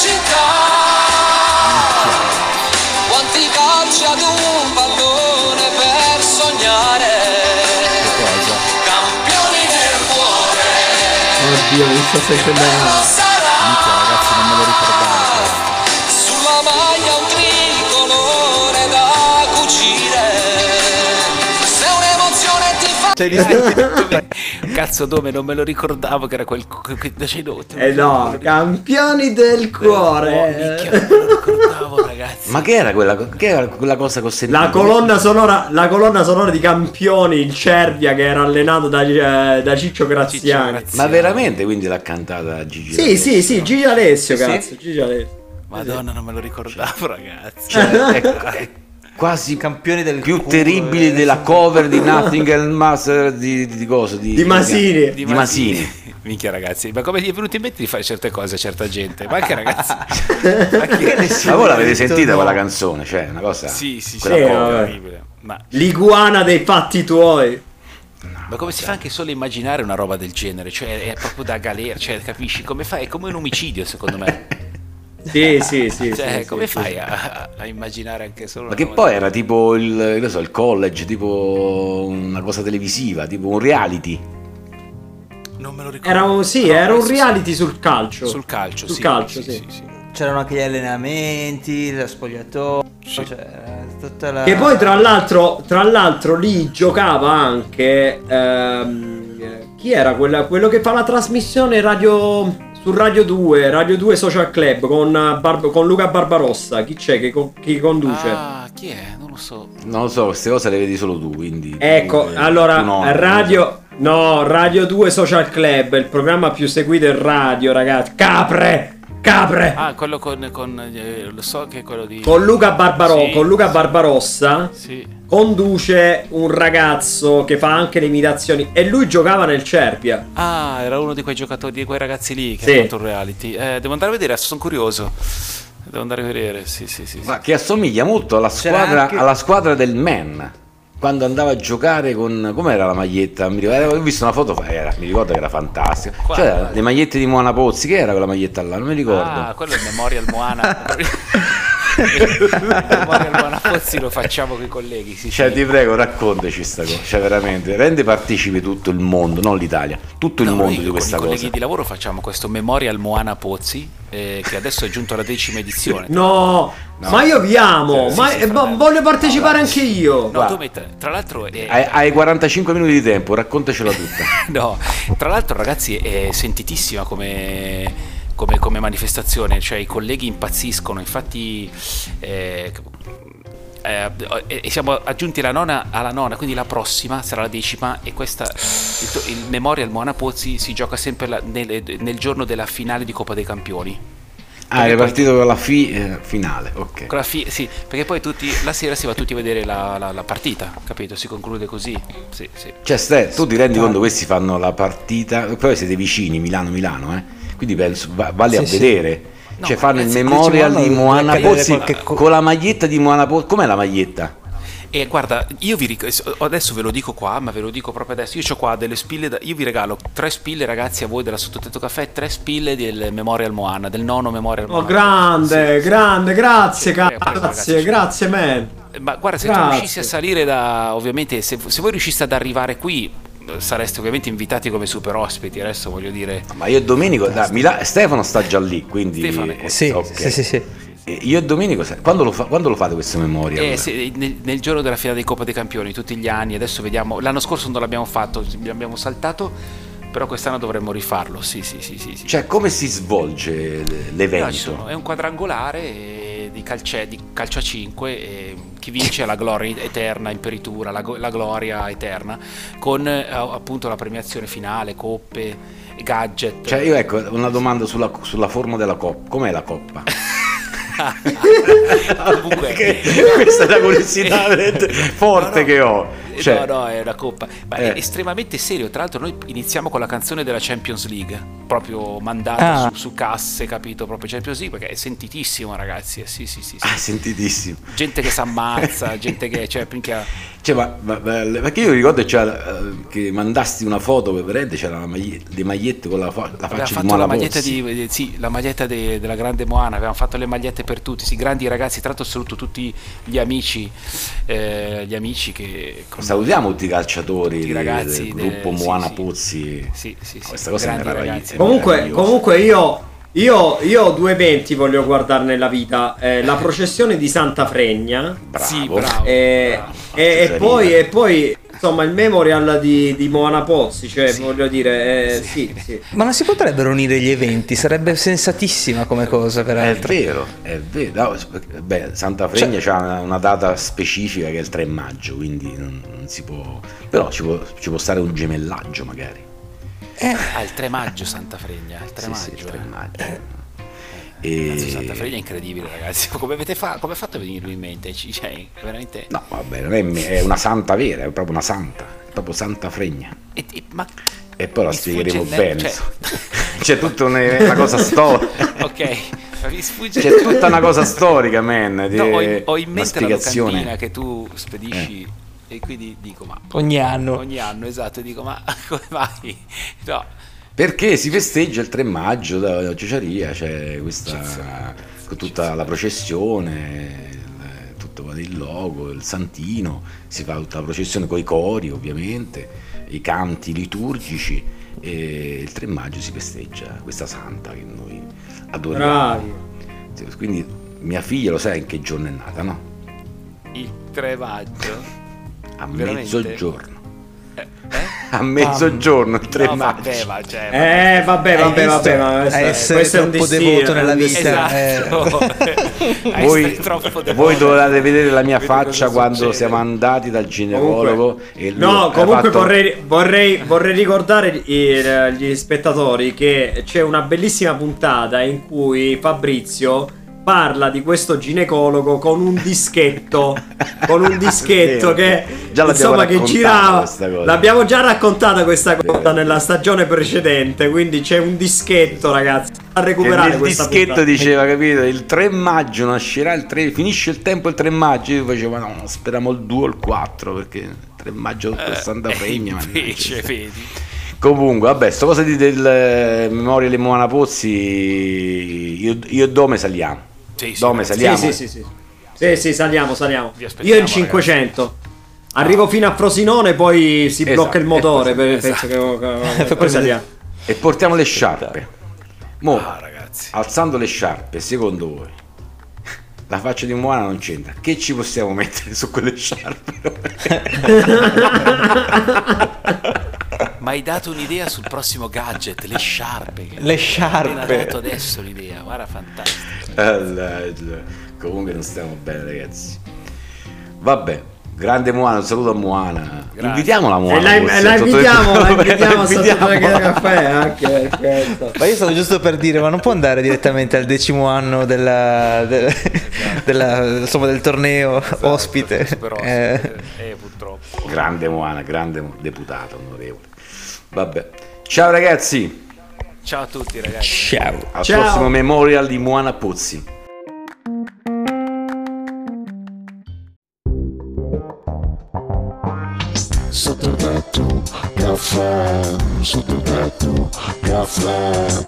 città. Quanti calci ad un pallone per sognare. Campioni del cuore. Oddio, mi sto sentendo Sei distante. Cazzo, dove non me lo ricordavo che era quel. que-. Eh no, campioni del Oh, cuore. minchia, non me lo ricordavo, ragazzi. Ma che era quella, che era quella cosa sentito? La colonna, sonora, la colonna sonora di campioni, il Cervia che era allenato da, eh, da Ciccio Graziani. Graziani. Ma veramente quindi l'ha cantata Gigi? Sì, sì, sì, Gigi Alessio, Sì, sì. cazzo, Gigi Alessio. Madonna, non me lo ricordavo, ragazzi. Cioè, è, è quasi Campioni del più terribile della cover di Nothing Else Matter di, di, di cosa? Di, Di Masini. Di, Masini. Minchia ragazzi, ma come gli è venuto in mente di fare certe cose a certa gente? Ma anche ragazzi. ma Ma voi l'avete sentita no. quella canzone? Cioè, una cosa. Sì, sì, sì, terribile. Ma, L'iguana dei fatti tuoi. ma come si fa anche solo a immaginare una roba del genere? Cioè, è proprio da galera, cioè, capisci? Come fai? È come un omicidio, secondo me. Sì, sì, sì. Cioè, sì, come sì, fai sì. a, a immaginare anche solo Ma che poi del- era tipo il, so, il college, tipo una cosa televisiva, tipo un reality. Non me lo ricordo. Era un, sì, era un reality sul calcio. Sul calcio, Sul sì. calcio, sì, sì. sì, sì. C'erano anche gli allenamenti, lo spogliatoio. Cioè, tutta la. Che poi tra l'altro, tra l'altro lì giocava anche ehm, eh, chi era quella- quello che fa la trasmissione radio su Radio 2, Radio 2 Social Club con, eh, Barb- con Luca Barbarossa. Chi c'è che, co- chi conduce? Ah, chi è? Non lo so. Non lo so, queste cose le vedi solo tu, quindi... Ecco, tu- allora no, Radio no, Radio 2 Social Club, il programma più seguito in radio, ragazzi. Capre! Capre! Ah, quello con, con eh, lo so che è quello di Con Luca, Barbaro- Sì. con Luca Barbarossa Sì. conduce un ragazzo che fa anche le imitazioni e lui giocava nel Cervia. Ah, era uno di quei giocatori, di quei ragazzi lì che Sì. ha fatto il reality. Eh, devo andare a vedere, adesso sono curioso. Devo andare a vedere, sì, sì, sì. sì. Ma che assomiglia molto alla squadra, anche- alla squadra del Man. Quando andava a giocare con. Com'era la maglietta? Mi ricordo, ho visto una foto, era, mi ricordo che era fantastica. Quale? Cioè, le magliette di Moana Pozzi, che era quella maglietta là? Non mi ricordo. Ah, quello è il Memorial Moana. il Memorial Moana Pozzi lo facciamo con i colleghi, sì, Cioè, sì. ti prego, raccontaci sta cosa. Cioè, veramente, rende partecipi tutto il mondo, non l'Italia, tutto il No, mondo noi di con questa i colleghi cosa. di lavoro facciamo questo Memorial Moana Pozzi, eh, che adesso è giunto alla decima edizione. No, ma io vi amo, Sì, ma sì, eh, fratello. voglio partecipare anche io. No, metti- tra l'altro è, Hai, hai 45 minuti di tempo, raccontacela tutta. No, tra l'altro ragazzi è sentitissima come, come- come manifestazione, cioè i colleghi impazziscono, infatti eh, eh, e siamo aggiunti alla nona, alla nona, quindi la prossima sarà la decima e questa, il, il Memorial Moana Pozzi si gioca sempre la- nel, nel giorno della finale di Coppa dei Campioni. Ah, Perché è partito con la fi- eh, finale, ok. Con la fi- sì, perché poi tutti, la sera si va tutti a vedere la, la- la partita, capito? Si conclude così. Sì, sì. Cioè, Ste, tu ti rendi conto questi fanno la partita, poi siete vicini, Milano-Milano, eh? Quindi va- vale a Sì, sì. vedere. No, cioè fanno il memorial di Moana Pozzi vedere qualche co- con la maglietta di Moana Pozzi. Com'è la maglietta? E guarda, io vi ric- adesso ve lo dico qua, ma ve lo dico proprio adesso. Io ho qua delle spille, da- io vi regalo tre spille, ragazzi, a voi della Sottotetto Caffè, tre spille del Memorial Moana, del nono Memorial Oh, Moana. grande, grande, grazie, Prego, prego, grazie, ragazzi. grazie, man. Ma guarda, se tu Grazie. riuscissi a salire da. Ovviamente, se, se voi riusciste ad arrivare qui, eh, sareste ovviamente invitati come super ospiti. Adesso voglio dire. Ma io e Domenico, da Mila- Stefano sta già lì, quindi... Stefano eh, Sì, ok. sì, sì, sì. E Io e Domenico, quando lo, fa- quando lo fate questo memorial? Eh, se- nel, nel giorno della finale di Coppa dei Campioni, tutti gli anni, adesso vediamo. L'anno scorso non l'abbiamo fatto, l'abbiamo saltato, però quest'anno dovremmo rifarlo. Sì, sì, sì, sì. sì. Cioè, come si svolge l'evento? No, sono- è un quadrangolare eh, di, calce- di calcio a 5 e chi vince la gloria eterna, imperitura, la, la gloria eterna, con eh, appunto la premiazione finale, coppe, gadget. Cioè, io ecco, una domanda sulla, sulla forma della coppa. Com'è la coppa? Comunque, Questa è la curiosità forte No, no. che ho. Cioè- no, no, è una coppa. Ma Eh. è estremamente serio. Tra l'altro, noi iniziamo con la canzone della Champions League, proprio mandata Ah. su, su casse, capito? Proprio Champions League, perché è sentitissimo, ragazzi. eh, Sì, sì, sì. sì. Ah, sentitissimo. Gente che si ammazza, gente che. Cioè, minchia, Cioè, ma, ma- ma- perché io ricordo c'era, eh, che mandasti una foto per veramente c'era la maglie- le magliette con la, fa- la faccia di Moana la maglietta, di, di- sì, la maglietta de- della grande Moana, avevamo fatto le magliette per tutti, sì, grandi ragazzi, tra l'altro saluto tutti gli amici, eh, gli amici che... con- Salutiamo tutti i calciatori Tutti i del- ragazzi del de- gruppo sì, Moana sì. Pozzi. Sì, sì, sì, Questa cosa meravigli- ragazzi. Comunque, comunque io, io, io ho due eventi voglio guardare nella vita. Eh, la processione di Santa Fregna. Bravo. Sì, bravo. E, bravo. e- e poi, e poi, insomma, il memorial di, di Moana Pozzi. Cioè, Sì. voglio dire, eh, sì, sì. Ma non si potrebbero unire gli eventi? Sarebbe sensatissima come cosa, È peraltro. vero, è vero. Beh, Santa Fregna c'ha una, una data specifica che è il 3 maggio, quindi non, non si può. Però ci può, ci può stare un gemellaggio magari. Ah, il 3 maggio Santa Fregna, il 3 Sì, maggio. sì, il 3 eh. maggio. Cazzo, E... Santa Fregna è incredibile ragazzi, come avete fa- come fatto a venirvi in mente? Ci- Cioè, veramente... No, vabbè, non è, è una santa vera, è proprio una santa, è proprio Santa Fregna. E- e- ma... E poi la spiegheremo bene. ne- insomma. C'è tutta una, una cosa storica. ok. C'è tutta una cosa storica, man. di- No, ho, in, ho in mente la che tu spedisci e quindi dico ma Ogni anno. ogni anno esatto dico ma come mai no Perché si festeggia il 3 maggio da Cesarea, c'è questa con tutta la processione, tutto il logo, il santino, si fa tutta la processione con i cori ovviamente, i canti liturgici e il 3 maggio si festeggia questa santa che noi adoriamo. Bravi. Quindi mia figlia lo sai in che giorno è nata, no? il 3 maggio A Veramente? mezzogiorno. eh, eh? A mezzogiorno il 3 no, maggio. vabbè ma cioè Eh, vabbè, Hai vabbè, vabbè. Ma A questo, è- essere questo è un devoto nella vita. esatto Hai Voi, voi dovete vedere la mia Vedo faccia quando succede. siamo andati dal ginecologo e lui No, comunque fatto- vorrei, vorrei, vorrei ricordare i- gli spettatori che c'è una bellissima puntata in cui Fabrizio parla di questo ginecologo con un dischetto con un dischetto che insomma che girava questa cosa. l'abbiamo già raccontata questa cosa nella stagione precedente quindi c'è un dischetto ragazzi a recuperare questa dischetto puntata. diceva, capito? Il 3 maggio nascerà il 3, finisce il tempo il 3 maggio. Io facevo, no, speriamo il 2 o il 4 perché il 3 maggio per Santa Eh, Fregna. invece vedi Comunque, vabbè, sto cosa di, del eh, Memoria di Moana Pozzi, io, io e Dome saliamo. Sì, sì, Dome ragazzi. saliamo. Sì, sì, sì, sì. Sì, sì, saliamo, saliamo. Io in 500. Arrivo fino a Frosinone, poi si Esatto, blocca il motore. per- esatto. Penso che, che- poi saliamo. E portiamo le sciarpe. Mo, ah ragazzi alzando le sciarpe, secondo voi, la faccia di Moana non c'entra. Che ci possiamo mettere su quelle sciarpe? ma hai dato un'idea sul prossimo gadget le sciarpe Le sciarpe. dato adesso l'idea guarda fantastico Allora, Comunque non stiamo bene, ragazzi. Vabbè, grande Moana, un saluto a Moana. Grazie. Invitiamo la Moana. E la, invitiamo, la invitiamo a invitiamo. caffè anche. perfetto. Ma io stavo giusto per dire, ma non può andare direttamente al decimo anno della, del, della- insomma, del torneo ospite. Super Eh, eh purtroppo Grande Moana, grande deputato, onorevole. Vabbè. Ciao ragazzi, ciao a tutti ragazzi ciao. al Ciao. prossimo memorial di Moana Pozzi. Sotto tetto, caffè, sotto tetto, caffè.